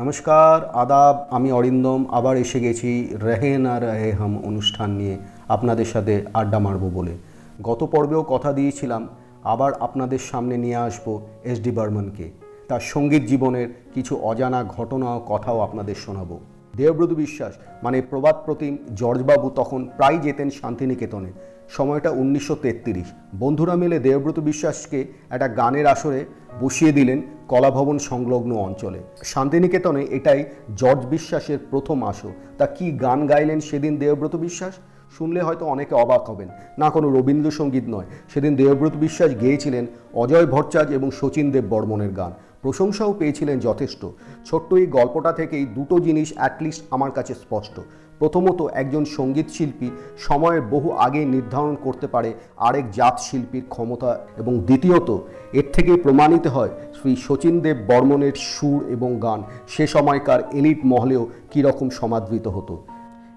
নমস্কার, আদাব, আমি অরিন্দম, আবার এসে গেছি রহে না রহে হাম অনুষ্ঠান নিয়ে আপনাদের সাথে আড্ডা মারবো বলে। গত পর্বেও কথা দিয়েছিলাম, আবার আপনাদের সামনে নিয়ে আসব এস ডি বর্মনকে। তার সংগীত জীবনের কিছু অজানা ঘটনা ও কথাও আপনাদের শোনাবো। দেবব্রত বিশ্বাস মানে প্রবাদ প্রতিম জর্জবাবু তখন প্রায় যেতেন শান্তিনিকেতনে। সময়টা উনিশশো তেত্রিশ। বন্ধুরা মিলে দেবব্রত বিশ্বাসকে একটা গানের আসরে বসিয়ে দিলেন কলাভবন সংলগ্ন অঞ্চলে। শান্তিনিকেতনে এটাই জর্জ বিশ্বাসের প্রথম আসর। তা কি গান গাইলেন সেদিন দেবব্রত বিশ্বাস? শুনলে হয়তো অনেকে অবাক হবেন। না, কোনো রবীন্দ্রসঙ্গীত নয়। সেদিন দেবব্রত বিশ্বাস গেয়েছিলেন অজয় ভট্টাচার্য এবং শচীন দেব বর্মনের গান। প্রশংসাও পেয়েছিলেন যথেষ্ট। ছোট্ট এই গল্পটা থেকেই দুটো জিনিস অ্যাটলিস্ট আমার কাছে স্পষ্ট। প্রথমত, একজন সংগীত শিল্পী সময়ের বহু আগে নির্ধারণ করতে পারে আরেক জাত শিল্পীর ক্ষমতা এবং দ্বিতীয়ত, এর থেকেই প্রমাণিত হয় শ্রী শচীন দেব বর্মনের সুর এবং গান। সে সময়কার এলিট মহলেও কীরকম সমাদৃত হতো।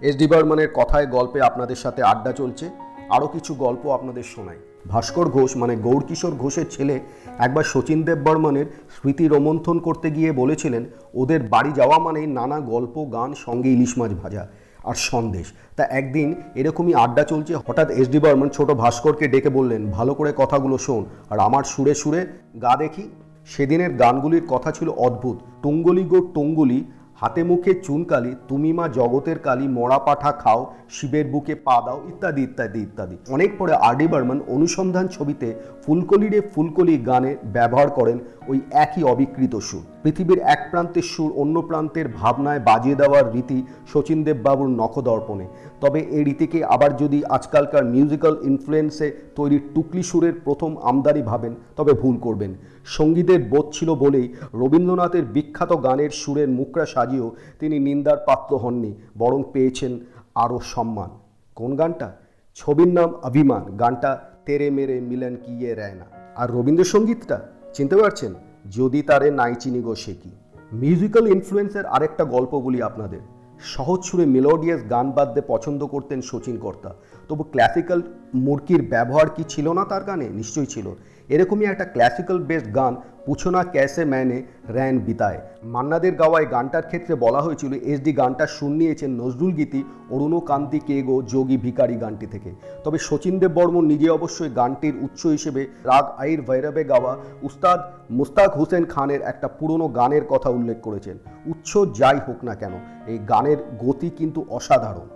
এস ডি বর্মনের কথায় গল্পে আপনাদের সাথে আড্ডা চলছে। আরও কিছু গল্প আপনাদের শোনাই। ভাস্কর ঘোষ মানে গৌরকিশোর ঘোষের ছেলে একবার শচীন দেব বর্মনের স্মৃতি রোমন্থন করতে গিয়ে বলেছিলেন, ওদের বাড়ি যাওয়া মানেই নানা গল্প, গান, সঙ্গে ইলিশ মাছ ভাজা আর সন্দেশ। তা একদিন এরকমই আড্ডা চলছে, হঠাৎ এস ডি বর্মন ছোট ভাস্করকে ডেকে বললেন, ভালো করে কথাগুলো শোন আর আমার সুরে সুরে গা দেখি। সেদিনের গানগুলির কথা ছিল অদ্ভুত। টঙ্গলি গো টঙ্গলি হাতে মুখে চুনকালি তুমি মা জগতের কালী, মরা পাঠা খাও, শিবের বুকে পা দাও, ইত্যাদি ইত্যাদি ইত্যাদি। অনেক পরে আর ডি বর্মন অনুসন্ধান ছবিতে ফুলকলি রে ফুলকলি গানে ব্যবহার করেন ওই একই অবিকৃত সুর। পৃথিবীর এক প্রান্তের সুর অন্য প্রান্তের ভাবনায় বাজিয়ে দেওয়ার রীতি শচীন দেববাবুর নখদর্পণে। তবে এই রীতিকে আবার যদি আজকালকার মিউজিক্যাল ইনফ্লুয়েন্সে তৈরি টুকলি সুরের প্রথম আমদানি ভাবেন, তবে ভুল করবেন। সঙ্গীতের বোধ ছিল বলেই রবীন্দ্রনাথের বিখ্যাত গানের সুরের মুখরা সাজিয়েও তিনি নিন্দার পাত্র হননি, বরং পেয়েছেন আরও সম্মান। কোন গানটা? ছবির নাম অভিমান। গানটা তেরে মেরে মিলন কিয়ে রায় না। আর রবীন্দ্রসঙ্গীতটা? চিনতে পারছেন? যদি তারে নাই চিনি গো সে কি? মিউজিক্যাল ইনফ্লুয়েন্সের আরেকটা গল্প বলি আপনাদের। সহজ সুরে মেলোডিয়াস গান বাদ্যে পছন্দ করতেন শচীন কর্তা। তবু ক্লাসিক্যাল মুরকির ব্যবহার কি ছিল না তার গানে? নিশ্চয়ই ছিল। এরকমই একটা ক্লাসিক্যাল বেসড গান পুছনা ক্যাসে ম্যানে র্যান বিতায়। মান্নাদের গাওয়ায় গানটার ক্ষেত্রে বলা হয়েছিল এসডি গানটা শুনিয়েছেন নজরুল গীতি অরুণ কান্তি কেগো যোগী ভিকারি গানটি থেকে। তবে শচীন দেব বর্মন নিজে অবশ্যই গানটির উৎস হিসেবে রাগ আইর ভৈরবে গাওয়া উস্তাদ মুস্তাক হোসেন খানের একটা পুরনো গানের কথা উল্লেখ করেছেন। উৎস যাই হোক না কেন, এই গানের গতি কিন্তু অসাধারণ।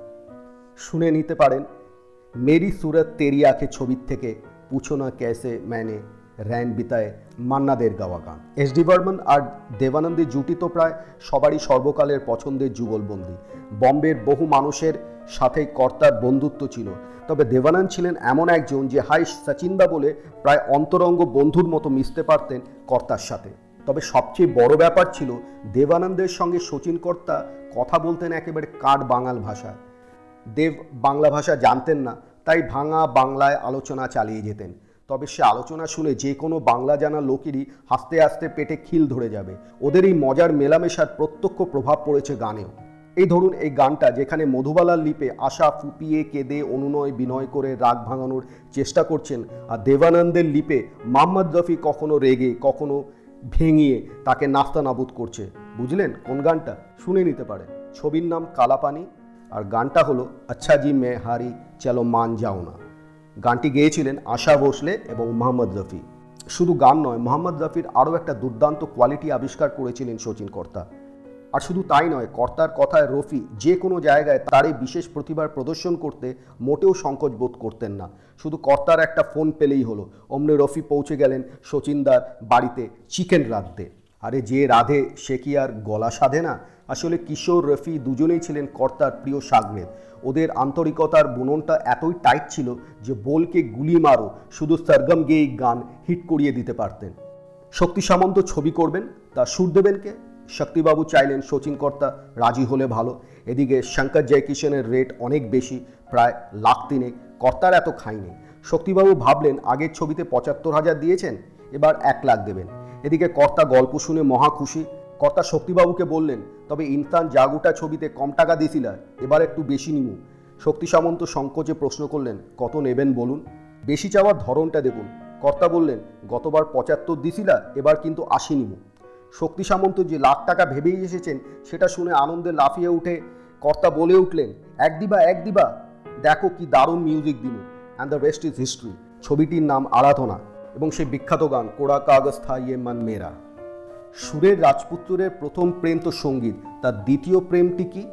শুনে নিতে পারেন, মেরি সুরত তেরিয়াকে ছবির থেকে পুছো না ক্যাসে ম্যানে র্যান বিতায় মান্নাদের গাওয়া গান এস ডি বর্মন আর দেবানন্দের জুটি তো প্রায় সবারই সর্বকালের পছন্দের যুগলবন্দি বম্বের বহু মানুষের সাথে কর্তার বন্ধুত্ব ছিল তবে দেবানন্দ ছিলেন এমন একজন যে হাই সচিন্দা বলে প্রায় অন্তরঙ্গ বন্ধুর মতো মিশতে পারতেন কর্তার সাথে তবে সবচেয়ে বড় ব্যাপার ছিল দেবানন্দের সঙ্গে শচীন কর্তা কথা বলতেন একেবারে কাঠ বাঙাল ভাষায় দেব বাংলা ভাষা জানতেন না তাই ভাঙা বাংলায় আলোচনা চালিয়ে যেতেন। তবে সে আলোচনা শুনে যে কোনো বাংলা জানা লোকেরই হাসতে হাসতে পেটে খিল ধরে যাবে। ওদের এই মজার মেলামেশার প্রত্যক্ষ প্রভাব পড়েছে গানেও। এই ধরুন এই গানটা যেখানে মধুবালার লিপে আশা ফুপিয়ে, কেঁদে, অনুনয়, বিনয় করে রাগ ভাঙানোর চেষ্টা করছেন আর দেবানন্দের লিপে মোহাম্মদ রফি কখনো রেগে, কখনো ভেঙিয়ে তাকে নাস্তা নাবুদ করছে। বুঝলেন কোন গানটা? শুনে নিতে পারেন। ছবির নাম কালাপানি। আর গানটা হলো আচ্ছা জি মে হারি, চলো মান যাও না। গানটি গেয়েছিলেন আশা ভোসলে এবং মোহাম্মদ রফি। শুধু গান নয়, মোহাম্মদ রফির আরও একটা দুর্দান্ত কোয়ালিটি আবিষ্কার করেছিলেন শচীন কর্তা। আর শুধু তাই নয়, কর্তার কথায় রফি যে কোনো জায়গায় তার এই বিশেষ প্রতিভার প্রদর্শন করতে মোটেও সংকোচ বোধ করতেন না। শুধু কর্তার একটা ফোন পেলেই হলো। অমনে রফি পৌঁছে গেলেন শচীনদার বাড়িতে চিকেন রাঁধতে। আরে যে রাধে, সে কি আর গলা সাধে না? আসলে কিশোর রফি দুজনেই ছিলেন কর্তার প্রিয় সাগরেদ ওদের আন্তরিকতার বুননটা এতই টাইট ছিল যে বোলকে গুলি মারো, শুধু সরগম গেয়ে গান হিট করিয়ে দিতে পারতেন। শক্তি সামন্ত ছবি করবেন, তা সুর দেবেন কে? শক্তিবাবু চাইলেন শচীন কর্তা, রাজি হলে ভালো। এদিকে শঙ্কর জয়কিশনের রেট অনেক বেশি, প্রায় লাখ তিনে কর্তার এত খাইনি শক্তিবাবু ভাবলেন, আগের ছবিতে পঁচাত্তর হাজার দিয়েছেন, এবার এক লাখ দেবেন। এদিকে কর্তা গল্প শুনে মহা খুশি কর্তা শক্তিবাবুকে বললেন, তবে ইনসান জাগুটা ছবিতে কম টাকা দিছিলা এবার একটু বেশি নিমু। শক্তি সামন্ত সংকোচে প্রশ্ন করলেন, কত নেবেন বলুন? বেশি চাওয়ার ধরনটা দেখুন। কর্তা বললেন, গতবার পঁচাত্তর দিছিলা এবার কিন্তু আশি নিমু। শক্তি সামন্ত যে লাখ টাকা ভেবেই এসেছেন, সেটা শুনে আনন্দে লাফিয়ে উঠে কর্তা বলে উঠলেন, এক দিবা এক দিবা, দেখো কি দারুণ মিউজিক দিল and the rest is history ছবিটির নাম আরাধনা এবং সেই বিখ্যাত গান, কোড়া কাগজ থা ইয়ে মান মেরা। সুরের রাজপুত্রের প্রথম প্রেম তো সংগীত, তার দ্বিতীয় প্রেমটি কি?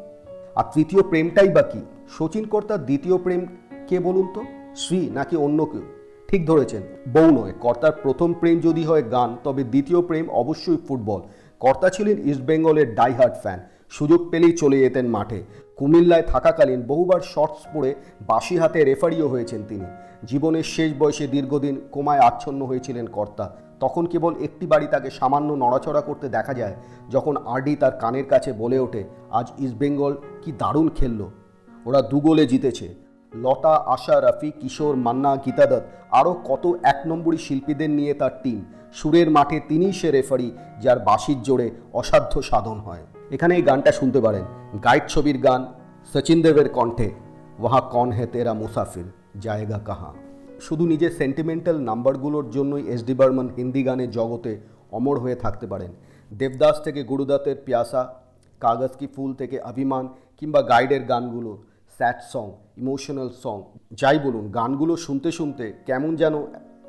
আর তৃতীয় প্রেমটাই বা কি? শচীন কর্তার দ্বিতীয় প্রেম কে বলুন তো? শ্রী নাকি অন্য কেউ? ঠিক ধরেছেন, বউ নয়, কর্তার প্রথম প্রেম যদি হয় গান, তবে দ্বিতীয় প্রেম অবশ্যই ফুটবল। কর্তা ছিলেন ইস্টবেঙ্গলের ডাইহার্ট ফ্যান, সুযোগ পেলেই চলে যেতেন মাঠে। কুমিল্লায় থাকাকালীন বহুবার শর্টস পরে বাসি হাতে রেফারিও হয়েছেন তিনি। জীবনের শেষ বয়সে দীর্ঘদিন কোমায় আচ্ছন্ন হয়েছিলেন কর্তা। তখন কেবল একটি বাড়ি তাকে সামান্য নড়াচড়া করতে দেখা যায়, যখন আরডি তার কানের কাছে বলে ওঠে, আজ ইস্টবেঙ্গল কি দারুণ খেললো। ওরা দু গোলে জিতেছে। লতা, আশা রাফি কিশোর, মান্না গীতাদত্ত আরও কত এক নম্বরী শিল্পীদের নিয়ে তার টিম। সুরের মাঠে তিনিই সে রেফারি, যার বাঁশির জোরে অসাধ্য সাধন হয়। এখানে এই গানটা শুনতে পারেন। গাইড ছবির গান সচিন দেবের কণ্ঠে। ওহা কন হে তেরা মুসাফির, জায়গা কাহা? শুধু নিজের সেন্টিমেন্টাল নাম্বারগুলোর জন্যই এস ডি বর্মন হিন্দি গানের জগতে অমর হয়ে থাকতে পারেন। দেবদাস থেকে গুরুদাতের পিয়াসা, কাগজ কি ফুল থেকে অভিমান কিংবা গাইডের গানগুলো স্যাড সং ইমোশনাল সং যাই বলুন, গানগুলো শুনতে শুনতে কেমন যেন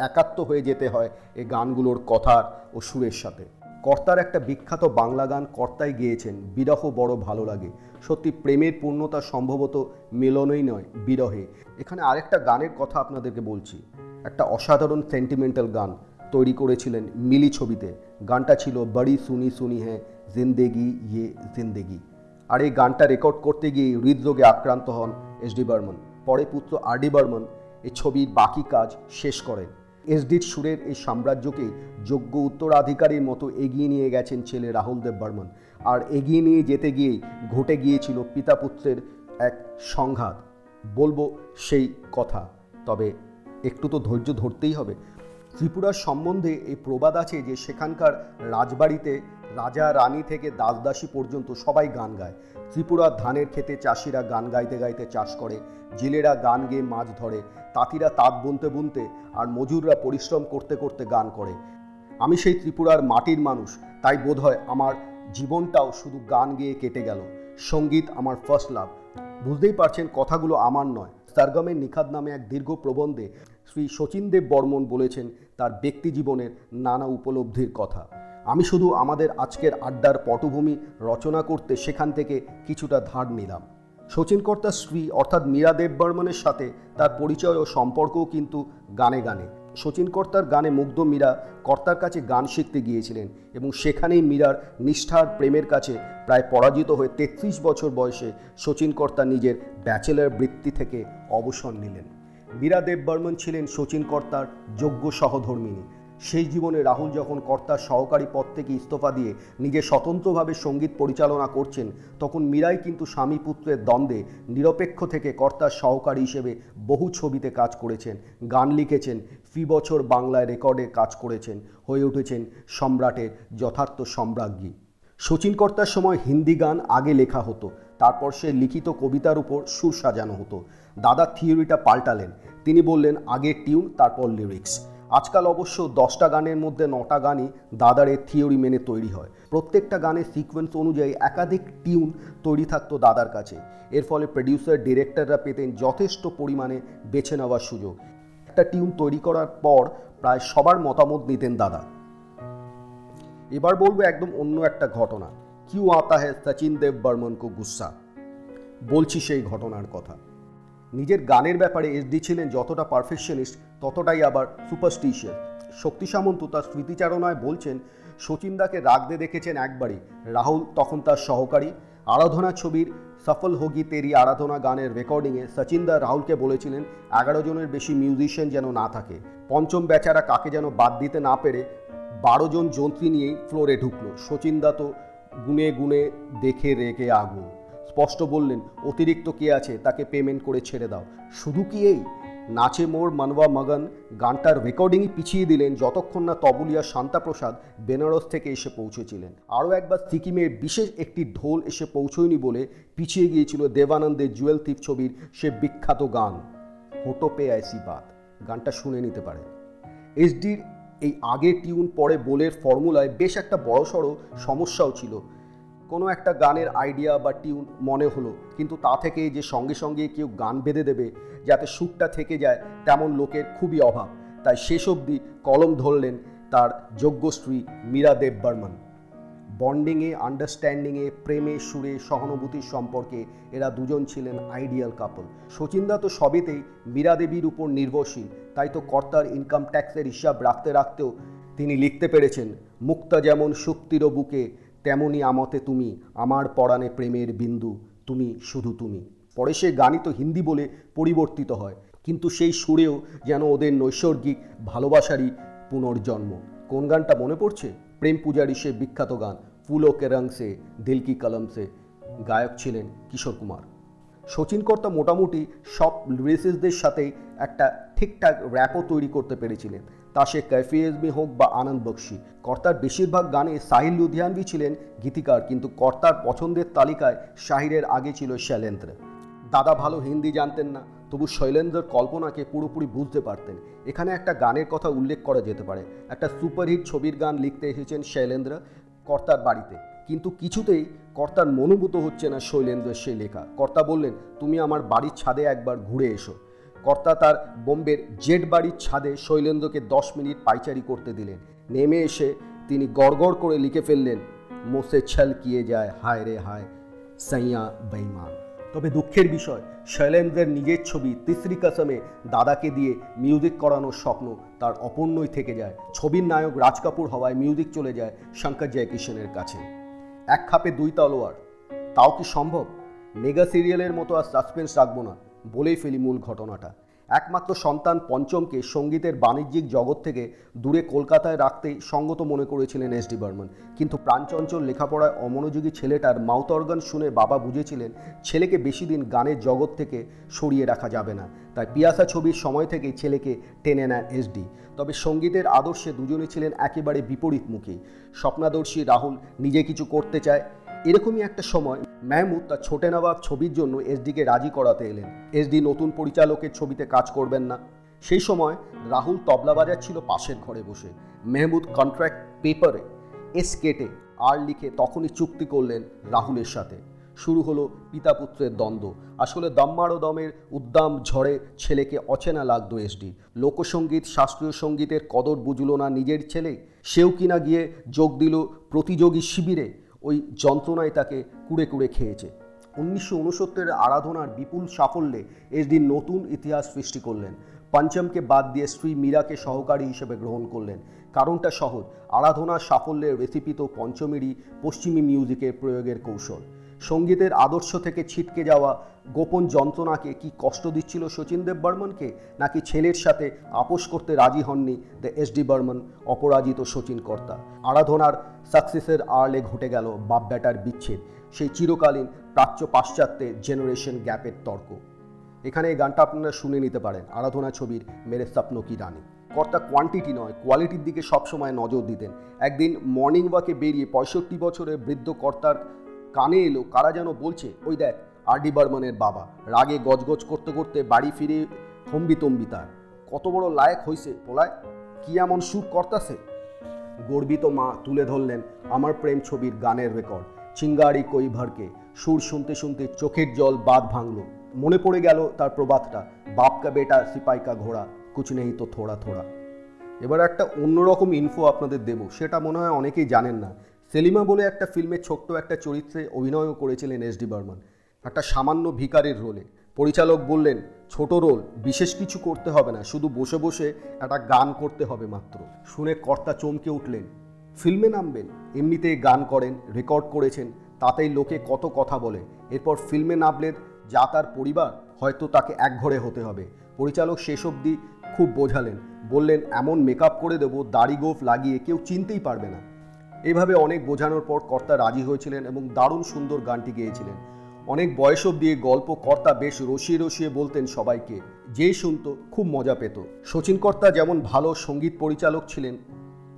একাত্ম হয়ে যেতে হয় এই গানগুলোর কথার ও সুরের সাথে। কর্তার একটা বিখ্যাত বাংলা গান কর্তায় গেয়েছেন, বিরহ বড় ভালো লাগে। সত্যি প্রেমের পূর্ণতা সম্ভবত মিলনই নয়, বিরহে। এখানে আরেকটা গানের কথা আপনাদেরকে বলছি। একটা অসাধারণ সেন্টিমেন্টাল গান তৈরি করেছিলেন মিলি ছবিতে। গানটা ছিল বড়ি সুনি সুনি হ্যাঁ জিন্দেগি ইয়ে জিন্দেগি। আর এই গানটা রেকর্ড করতে গিয়ে হৃদরোগে আক্রান্ত হন এস ডি বর্মন। পরে পুত্র আর ডি বর্মন এই ছবির বাকি কাজ শেষ করেন। এসডির সুরের এই সাম্রাজ্যকে যোগ্য উত্তরাধিকারীর মতো এগিয়ে নিয়ে গেছেন ছেলে রাহুল দেব বর্মন। আর এগিয়ে নিয়ে যেতে গিয়েই ঘটে গিয়েছিল পিতা পুত্রের এক সংঘাত। বলব সেই কথা। তবে একটু তো ধৈর্য ধরতেই হবে। ত্রিপুরার সম্বন্ধে এই প্রবাদ আছে যে সেখানকার রাজবাড়িতে রাজা রানী থেকে দাসদাসী পর্যন্ত সবাই গান গায়। ত্রিপুরার ধানের খেতে চাষিরা গান গাইতে গাইতে চাষ করে, জেলেরা গান গেয়ে মাছ ধরে। তাঁতিরা তাঁত বুনতে বুনতে আর মজুররা পরিশ্রম করতে করতে গান করে। আমি সেই ত্রিপুরার মাটির মানুষ, তাই বোধহয় আমার জীবনটাও শুধু গান গেয়ে কেটে গেল। সংগীত আমার ফার্স্ট লাভ বুঝতেই পারছেন, কথাগুলো আমার নয়। সারগমের নিখাদ নামে এক দীর্ঘ প্রবন্ধে শ্রী শচীনদেব বর্মন বলেছেন তার ব্যক্তি জীবনের নানা উপলব্ধির কথা। আমি শুধু আমাদের আজকের আড্ডার পটভূমি রচনা করতে সেখান থেকে কিছুটা ধার নিলাম। শচীন কর্তার স্ত্রী অর্থাৎ মীরা দেব বর্মনের সাথে তার পরিচয় ও সম্পর্কও কিন্তু গানে গানে। শচীন কর্তার গানে মুগ্ধ মীরা কর্তার কাছে গান শিখতে গিয়েছিলেন এবং সেখানেই মীরার নিষ্ঠার প্রেমের কাছে প্রায় পরাজিত হয়ে তেত্রিশ বছর বয়সে শচীন কর্তা নিজের ব্যাচেলার বৃত্তি থেকে অবসর নিলেন। মীরা দেব বর্মন ছিলেন শচীন কর্তার যোগ্য সহধর্মিনী। সেই জীবনে রাহুল যখন কর্তার সহকারী পদ থেকে ইস্তফা দিয়ে নিজে স্বতন্ত্রভাবে সংগীত পরিচালনা করছেন, তখন মীরাই কিন্তু স্বামী পুত্রের দ্বন্দ্বে নিরপেক্ষ থেকে কর্তার সহকারী হিসেবে বহু ছবিতে কাজ করেছেন, গান লিখেছেন, ফি বছর বাংলায় রেকর্ডে কাজ করেছেন, হয়ে উঠেছেন সম্রাটের যথার্থ সম্রাজ্ঞী। শচীন কর্তার সময় হিন্দি গান আগে লেখা হতো, তারপর সে লিখিত কবিতার উপর সুর সাজানো হতো। দাদা থিওরিটা পাল্টালেন, তিনি বললেন আগে টিউন, তারপর লিরিক্স আজকাল অবশ্য দশটা গানের মধ্যে নটা গানই দাদারের থিওরি মেনে তৈরি হয়। প্রত্যেকটা গানের সিকোয়েন্স অনুযায়ী একাধিক টিউন তৈরি থাকতো দাদার কাছে। এর ফলে প্রডিউসার, ডিরেক্টররা পেতেন যথেষ্ট পরিমাণে বেছে নেওয়ার সুযোগ। একটা টিউন তৈরি করার পর প্রায় সবার মতামত নিতেন দাদা। এবার বলব একদম অন্য একটা ঘটনা। কিউ আতা হ্যাঁ সচিন দেব বর্মন কো গুসা বলছি সেই ঘটনার কথা। নিজের গানের ব্যাপারে এসডি ছিলেন যতটা পারফেকশনিস্ট ততটাই আবার সুপারস্টিশিয়াস শক্তি সামন্ত তার স্মৃতিচারণায় বলছেন শচীনদাকে রাগদে দেখেছেন একবারই। রাহুল তখন তার সহকারী। আরাধনা ছবির সফল হোগি তেরি আরাধনা গানের রেকর্ডিংয়ে সচিনদা রাহুলকে বলেছিলেন, এগারো জনের বেশি মিউজিশিয়ান যেন না থাকে। পঞ্চম বেচারা কাকে যেন বাদ দিতে না পেরে বারো জন যন্ত্রী নিয়েই ফ্লোরে ঢুকলো। শচীনদা তো গুনে গুনে দেখে রেখে আগুন। স্পষ্ট বললেন, অতিরিক্ত কে আছে? তাকে পেমেন্ট করে ছেড়ে দাও। শুধু কি এই? নাচে মোর মানবা মগন। গানটার রেকর্ডিংই পিছিয়ে দিলেন যতক্ষণ না তবুলিয়া শান্তাপ্রসাদ বেনারস থেকে এসে পৌঁছেছিলেন। আরও একবার সিকিমের বিশেষ একটি ঢোল এসে পৌঁছয়নি বলে পিছিয়ে গিয়েছিল দেবানন্দের জুয়েল থিপ ছবির সে বিখ্যাত গান, হোটো পে আইসি বাত। গানটা শুনে নিতে পারেন। এসডির এই আগের টিউন পরে বোলের ফর্মুলায় বেশ একটা বড়সড় সমস্যাও ছিল। কোনো একটা গানের আইডিয়া বা টিউন মনে হলো, কিন্তু তা থেকে যে সঙ্গে সঙ্গে কেউ গান বেঁধে দেবে, যাতে সুরটা থেকে যায়, তেমন লোকের খুবই অভাব। তাই শেষ অবধি কলম ধরলেন তার যোগ্য স্ত্রী মীরা দেব বর্মন। বন্ডিংয়ে আন্ডারস্ট্যান্ডিংয়ে প্রেমে, সুরে, সহানুভূতির সম্পর্কে এরা দুজন ছিলেন আইডিয়াল কাপল শচীনদা তো সবেতেই মীরা দেবীর উপর নির্ভরশীল, তাই তো কর্তার ইনকাম ট্যাক্সের হিসাব রাখতে রাখতেও তিনি লিখতে পেরেছেন, মুক্তা যেমন শক্তির বুকে তেমনই আমতে তুমি আমার পরাণে প্রেমের বিন্দু, তুমি শুধু তুমি। পরে সে গানই তো হিন্দি বলে পরিবর্তিত হয়, কিন্তু সেই সুরেও যেন ওদের নৈসর্গিক ভালোবাসারই পুনর্জন্ম। কোন গানটা মনে পড়ছে? প্রেম পূজারি সে বিখ্যাত গান ফুলো কে রং সে দিল কি কলম সে গায়ক ছিলেন কিশোর কুমার। শচীন কর্তা মোটামুটি সব লিরিসিসদের সাথেই একটা ঠিকঠাক র্যাপও তৈরি করতে পেরেছিলেন। তা সে ক্যাফিয়েজমি হোক বা আনন্দ বক্সি কর্তার বেশিরভাগ গানে সাহিল লুধিয়ানভি ছিলেন গীতিকার, কিন্তু কর্তার পছন্দের তালিকায় শাহিরের আগে ছিল শৈলেন্দ্র। দাদা ভালো হিন্দি জানতেন না, তবু শৈলেন্দ্রর কল্পনাকে পুরোপুরি বুঝতে পারতেন। এখানে একটা গানের কথা উল্লেখ করা যেতে পারে। একটা সুপারহিট ছবির গান লিখতে এসেছেন শৈলেন্দ্র কর্তার বাড়িতে। কিন্তু কিছুতেই কর্তার মনোভূত হচ্ছে না শৈলেন্দ্রের সেই লেখা। কর্তা বললেন, তুমি আমার বাড়ির ছাদে একবার ঘুরে এসো। কর্তা তার বোম্বের জেট বাড়ির ছাদে শৈলেন্দ্রকে দশ মিনিট পাইচারি করতে দিলেন। নেমে এসে তিনি গড়গড় করে লিখে ফেললেন মোসে ছল কিয়ে যায়, হায় রে হায়, সাইয়া বেইমান তবে দুঃখের বিষয়, শৈলেন্দ্রের নিজের ছবি তিসরি কাসমে দাদাকে দিয়ে মিউজিক করানোর স্বপ্ন তার অপূর্ণই থেকে যায়। ছবির নায়ক রাজ কাপুর হওয়ায় মিউজিক চলে যায় শঙ্কর জয়কিশনের কাছে। এক খাপে দুই তলোয়ার, তাও কি সম্ভব? মেগা সিরিয়ালের মতো আর সাসপেন্স রাখব না। বলেই ফেলি মূল ঘটনাটা। একমাত্র সন্তান পঞ্চমকে সঙ্গীতের বাণিজ্যিক জগৎ থেকে দূরে কলকাতায় রাখতেই সঙ্গত মনে করেছিলেন এস ডি বর্মন। কিন্তু প্রাণচঞ্চল লেখাপড়ায় অমনোযোগী ছেলেটার মাউথ অর্গান শুনে বাবা বুঝেছিলেন, ছেলেকে বেশি দিন গানের জগৎ থেকে সরিয়ে রাখা যাবে না। তাই পিয়াসা ছবির সময় থেকেই ছেলেকে টেনে নেন এসডি তবে সঙ্গীতের আদর্শে দুজনে ছিলেন একেবারে বিপরীতমুখী। স্বপ্নাদর্শী রাহুল নিজে কিছু করতে চায় এরকমই একটা সময় মেহমুদ তার ছোটে নবাব ছবির জন্য এসডিকে রাজি করাতে এলেন। এসডি নতুন পরিচালকের ছবিতে কাজ করবেন না। সেই সময় রাহুল তবলা বাজাচ্ছিল পাশের ঘরে বসে। মেহমুদ কন্ট্রাক্ট পেপারে এস কেটে আর লিখে তখনই চুক্তি করলেন রাহুলের সাথে। শুরু হলো পিতা পুত্রের দ্বন্দ্ব। আসলে দম্মারো দমের উদ্দাম ঝড়ে ছেলেকে অচেনা লাগতো এসডি। লোকসঙ্গীত শাস্ত্রীয় সঙ্গীতের কদর বুঝল না নিজের ছেলে। সেও কিনা গিয়ে যোগ দিল প্রতিযোগী শিবিরে। ওই যন্ত্রণায় তাকে কুড়ে কুড়ে খেয়েছে। উনিশশো উনসত্তরের আরাধনার বিপুল সাফল্যে এসডি নতুন ইতিহাস সৃষ্টি করলেন। পঞ্চমকে বাদ দিয়ে স্ত্রী মীরাকে সহকারী হিসেবে গ্রহণ করলেন। কারণটা সহজ। আরাধনার সাফল্যের রেসিপি তো পঞ্চমেরই পশ্চিমী মিউজিকের প্রয়োগের কৌশল। সঙ্গীতের আদর্শ থেকে ছিটকে যাওয়া গোপন যন্ত্রণাকে কি কষ্ট দিচ্ছিল শচীন দেব বর্মনকে, নাকি ছেলের সাথে আপোষ করতে রাজি হননি দ্য এস ডি বর্মন, অপরাজিত শচীন কর্তা? আরাধনার সাকসেসের আড়লে ঘটে গেল বাপ ব্যাটার বিচ্ছেদ, সেই চিরকালীন প্রাচ্য পাশ্চাত্যে জেনারেশন গ্যাপের তর্ক। এখানে এই গানটা আপনারা শুনে নিতে পারেন, আরাধনা ছবির মেরে স্বপ্ন কি রানী? কর্তা কোয়ান্টিটি নয় কোয়ালিটির দিকে সবসময় নজর দিতেন। একদিন মর্নিং ওয়াকে বেরিয়ে পঁয়ষট্টি বছরের বৃদ্ধ কর্তার কানে এলো, কারা যেন বলছে, ওই দেখ, আর ডি বর্মনের বাবা। রাগে গজগজ করতে করতে বাড়ি ফিরে হম্বিতম্বি তার। কত বড় লায়ক হইছে পোলায়, কি এমন সুর করতাছে? গর্বিত মা তুলে ধরলেন আমার প্রেম ছবির গানের রেকর্ড। চিঙ্গারি কই ভরকে, সুর শুনতে শুনতে চোখের জল বাদ ভাঙলো। মনে পড়ে গেল তার প্রবাদটা, বাপকা বেটা, সিপাইকা ঘোড়া কুচ নেই তো থোড়া থোড়া। এবার একটা অন্যরকম ইনফো আপনাদের দেব, সেটা মনে হয় অনেকেই জানেন না। সেলিমা বলে একটা ফিল্মে ছোট্ট একটা চরিত্রে অভিনয়ও করেছিলেন এস ডি বর্মন। একটা সামান্য ভিকারির রোলে পরিচালক বললেন, ছোট রোল বিশেষ কিছু করতে হবে না, শুধু বসে বসে একটা গান করতে হবে মাত্র। শুনে কর্তা চমকে উঠলেন। ফিল্মে নামবেন এমনিতে গান করেন রেকর্ড করেছেন, তাতেই লোকে কত কথা বলে। এরপর ফিল্মে নামলেন যা তার পরিবার, হয়তো তাকে একঘরে হতে হবে। পরিচালক শেষ অবধি খুব বোঝালেন, বললেন, এমন মেকআপ করে দেবো, দাড়ি গোফ লাগিয়ে কেউ চিনতেই পারবে না। এইভাবে অনেক বোঝানোর পর কর্তা রাজি হয়েছিলেন এবং দারুণ সুন্দর গানটি গেয়েছিলেন। অনেক বয়স দিয়ে গল্প কর্তা বেশ রসিয়ে রসিয়ে বলতেন সবাইকে। যেই শুনত, খুব মজা পেত। শচীন কর্তা যেমন ভালো সংগীত পরিচালক ছিলেন,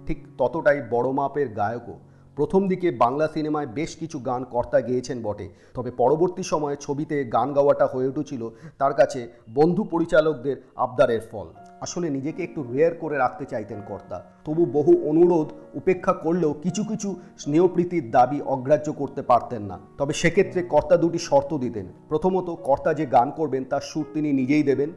ঠিক ততটাই বড় মাপের গায়কও। প্রথম দিকে বাংলা সিনেমায় বেশ কিছু গান কর্তা গেয়েছেন বটে। তবে পরবর্তী সময়ে ছবিতে গান গাওয়াটা হয়ে উঠেছিল তার কাছে বন্ধু পরিচালকদের আবদারের ফল। আসলে নিজেকে একটু রেয়ার করে রাখতে চাইতেন কর্তা। তবু বহু অনুরোধ, উপেক্ষা করলেও কিছু কিছু স্নেহপ্রীতির দাবি অগ্রাহ্য করতে পারতেন না। তবে সেক্ষেত্রে কর্তা দুটি শর্ত দিতেন। প্রথমত, কর্তা যে গান করবেন তার সুর তিনি নিজেই দেবেন।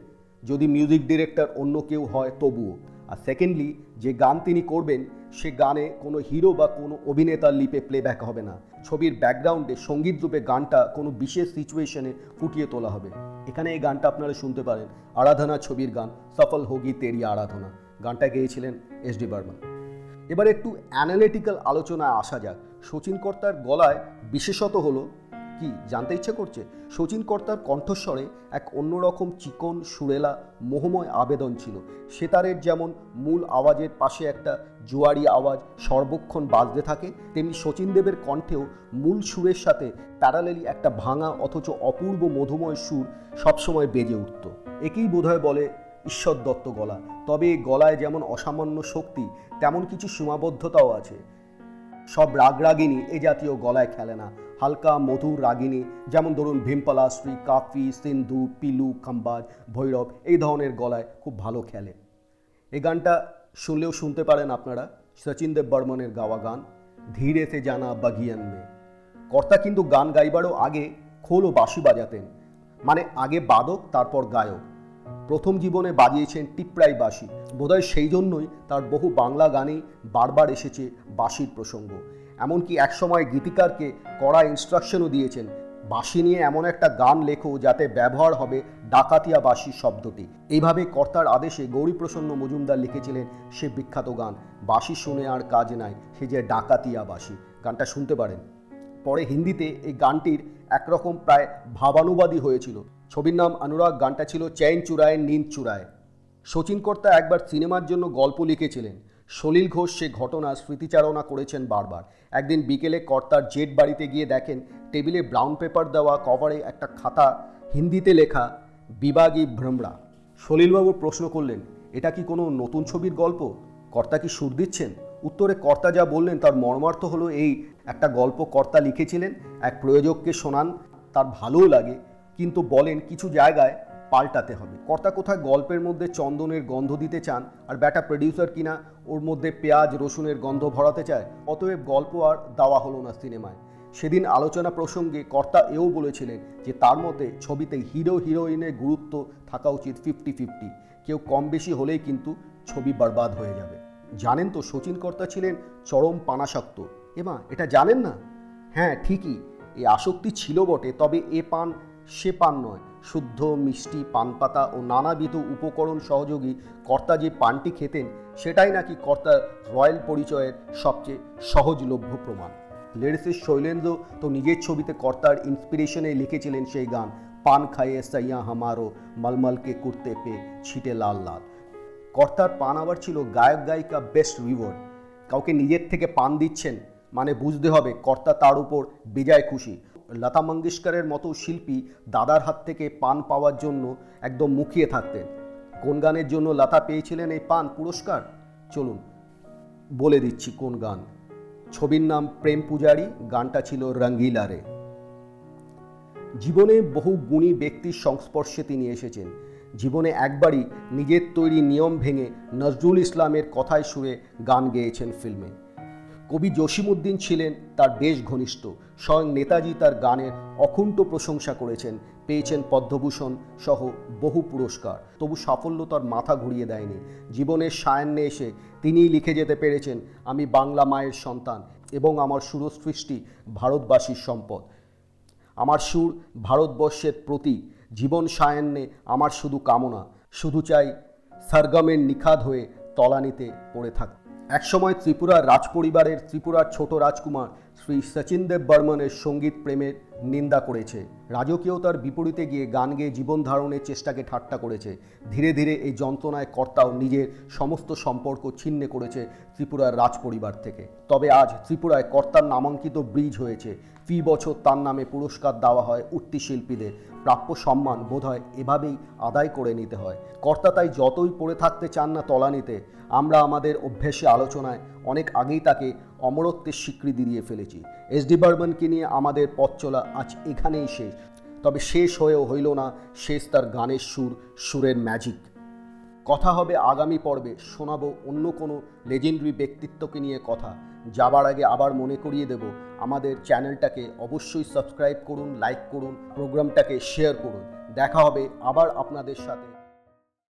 যদি মিউজিক ডিরেক্টর অন্য কেউ হয়, তবুও। আর সেকেন্ডলি যে গান তিনি করবেন, সে গানে কোনো হিরো বা কোনো অভিনেতার লিপে প্লেব্যাক হবে না। ছবির ব্যাকগ্রাউন্ডে সংগীত রূপে গানটা কোনো বিশেষ সিচুয়েশনে ফুটিয়ে তোলা হবে। এখানে এই গানটা আপনারা শুনতে পারেন। আরাধনা ছবির গান, সফল হোগি তেরি আরাধনা। গানটা গেয়েছিলেন এস ডি বার্মা এবার একটু অ্যানালিটিক্যাল আলোচনায় আসা যাক। শচীন কর্তার গলায় বিশেষত হলো কি জানতে ইচ্ছে করছে? শচীন কর্তার কণ্ঠস্বরে এক অন্যরকম চিকন, সুরেলা, মোহময় আবেদন ছিল। সেতারের যেমন মূল আওয়াজের পাশে একটা জোয়ারি আওয়াজ সর্বক্ষণ বাজতে থাকে, তেমনি শচীন দেবের কণ্ঠেও মূল সুরের সাথে প্যারালেলি একটা ভাঙা অথচ অপূর্ব মধুময় সুর সবসময় বেজে উঠত। একেই বোধহয় বলে ঈশ্বর দত্ত গলা। তবে গলায় যেমন অসামান্য শক্তি, তেমন কিছু সীমাবদ্ধতাও আছে। সব রাগরাগিনী এ জাতীয় গলায় খেলে না। হালকা, মধুর রাগিনী, যেমন ধরুন ভীমপলাশ্রী কাফি, সিন্ধু, পিলু, খাম্বাজ, ভৈরব, এই ধরনের গলায় খুব ভালো খেলে। এই গানটা শুনলেও শুনতে পারেন আপনারা। সচিন দেব বর্মনের গাওয়া গান, ধীরে সে জানা বাগিয়ান মে। কর্তা কিন্তু গান গাইবারও আগে খোল ও বাঁশি বাজাতেন। মানে আগে বাদক, তারপর গায়ক। প্রথম জীবনে বাজিয়েছেন টিপ্রাই বাঁশি। বোধহয় সেই জন্যই তার বহু বাংলা গানেই বারবার এসেছে বাঁশির প্রসঙ্গ। এমনকি একসময় গীতিকারকে কড়া ইনস্ট্রাকশনও দিয়েছেন। বাঁশি নিয়ে এমন একটা গান লেখো যাতে ব্যবহার হবে ডাকাতিয়া বাঁশি শব্দটি। এইভাবে কর্তার আদেশে গৌরীপ্রসন্ন মজুমদার লিখেছিলেন সে বিখ্যাত গান, বাঁশি শুনে আর কাজ নাই, সে যে ডাকাতিয়া বাঁশি। গানটা শুনতে পারেন। পরে হিন্দিতে এই গানটির একরকম প্রায় ভাবানুবাদী হয়েছিল। ছবির নাম অনুরাগ, গানটা ছিল চেন চূড়ায় নিন চূড়ায় শচীন কর্তা একবার সিনেমার জন্য গল্প লিখেছিলেন। সলিল ঘোষ সে ঘটনা স্মৃতিচারণা করেছেন বারবার। একদিন বিকেলে কর্তার জেট বাড়িতে গিয়ে দেখেন, টেবিলে ব্রাউন পেপার দেওয়া কভারে একটা খাতা, হিন্দিতে লেখা, বিবাগী ভ্রমরা। সলিলবাবু প্রশ্ন করলেন, এটা কি কোনো নতুন ছবির গল্প? কর্তা কি সুর দিচ্ছেন? উত্তরে কর্তা যা বললেন তার মর্মার্থ হলো এই, একটা গল্প কর্তা লিখেছিলেন, এক প্রয়োজককে শোনান, তার ভালোও লাগে কিন্তু বলেন কিছু জায়গায় পাল্টাতে হবে। কর্তা কোথায় গল্পের মধ্যে চন্দনের গন্ধ দিতে চান আর ব্যাটা প্রডিউসার কিনা ওর মধ্যে পেঁয়াজ, রসুনের গন্ধ ভরাতে চায়, অতএব গল্প আর দেওয়া হলো না সিনেমায়। সেদিন আলোচনা প্রসঙ্গে কর্তা এও বলেছিলেন যে তার মতে ছবিতে হিরো, হিরোইনের গুরুত্ব থাকা উচিত ফিফটি ফিফটি কেউ কম বেশি হলেই কিন্তু ছবি বরবাদ হয়ে যাবে। জানেন তো শচীন কর্তা ছিলেন চরম পানাসক্ত এমা, এটা জানেন না? হ্যাঁ ঠিকই। এই আসক্তি ছিল বটে, তবে এ পান সে পান নয় শুদ্ধ, মিষ্টি, পানপাতা ও নানাবিধ উপকরণ সহযোগী কর্তা যে পানটি খেতেন, সেটাই নাকি কর্তার রয়্যাল পরিচয়ের সবচেয়ে সহজলভ্য প্রমাণ। লেডিসের শৈলেন্দ্র তো নিজের ছবিতে কর্তার ইন্সপিরেশনে লিখেছিলেন সেই গান, পান খাইয়ে সাইয়া হামারো মলমলকে কুর্তে পে ছিটে লাল লাল। কর্তার পান আবার ছিল গায়ক গায়িকা বেস্ট রিওয়ার্ড। কাউকে নিজের থেকে পান দিচ্ছেন মানে বুঝতে হবে কর্তা তার উপর বেজায় খুশি। লতা মঙ্গেশকরের মতো শিল্পী দাদার হাত থেকে পান পাওয়ার জন্য একদম মুখিয়ে থাকতেন। কোন গানের জন্য লতা পেয়েছিলেন এই পান পুরস্কার? চলুন বলে দিচ্ছি কোন গান। ছবির নাম প্রেম পূজারি, গানটা ছিল রঙ্গিলারে। জীবনে বহু গুণী ব্যক্তির সংস্পর্শে তিনি এসেছেন। জীবনে একবারই নিজের তৈরি নিয়ম ভেঙে নজরুল ইসলামের কথায় সুরে গান গেয়েছেন ফিল্মে। কবি জসিমুদ্দিন ছিলেন তার বেশ ঘনিষ্ঠ স্বয়ং নেতাজি তার গানের অকুণ্ঠ প্রশংসা করেছেন, পেয়েছেন পদ্মভূষণ সহ বহু পুরস্কার। তবু সাফল্য তার মাথা ঘুরিয়ে দেয়নি। জীবনের সায়ান্নে এসে তিনিই লিখে যেতে পেরেছেন, আমি বাংলা মায়ের সন্তান এবং আমার সুরসৃষ্টি ভারতবাসীর সম্পদ। আমার সুর ভারতবর্ষের প্রতীক। জীবন সায়ান্নে আমার শুধু কামনা। শুধু চাই সরগমের নিখাদ হয়ে তলানিতে পড়ে থাক একসময় ত্রিপুরার রাজপরিবারের ত্রিপুরার ছোট রাজকুমার শ্রী সচিন দেব বর্মনের সংগীত প্রেমের নিন্দা করেছে। রাজকীয়তার বিপরীতে গিয়ে গান গেয়ে জীবন ধারণের চেষ্টাকে ঠাট্টা করেছে। ধীরে ধীরে এই যন্ত্রণায় কর্তাও নিজের সমস্ত সম্পর্ক ছিন্ন করেছে ত্রিপুরার রাজপরিবার থেকে। তবে আজ ত্রিপুরায় কর্তার নামাঙ্কিত ব্রিজ হয়েছে। ফি বছর তার নামে পুরস্কার দেওয়া হয় উঠতি শিল্পীদের। প্রাপ্য সম্মান বোধহয় এভাবেই আদায় করে নিতে হয়। কর্তা তাই যতই পড়ে থাকতে চান না তলানিতে। আমরা আমাদের অভ্যেসে আলোচনায় অনেক আগেই তাকে অমরত্বের স্বীকৃতি দিয়ে ফেলেছি। এস ডি বর্মনকে নিয়ে আমাদের পথ চলা আজ এখানেই শেষ। তবে শেষ হয়েও হইল না, শেষ তার গানের সুর, সুরের ম্যাজিক কথা হবে আগামী পর্বে, শোনাবো অন্য কোনো লেজেন্ডারি ব্যক্তিত্বকে নিয়ে কথা। যাবার আগে আবার মনে করিয়ে দেব, আমাদের চ্যানেলটাকে অবশ্যই সাবস্ক্রাইব করুন লাইক করুন প্রোগ্রামটাকে শেয়ার করুন। দেখা হবে আবার আপনাদের সাথে।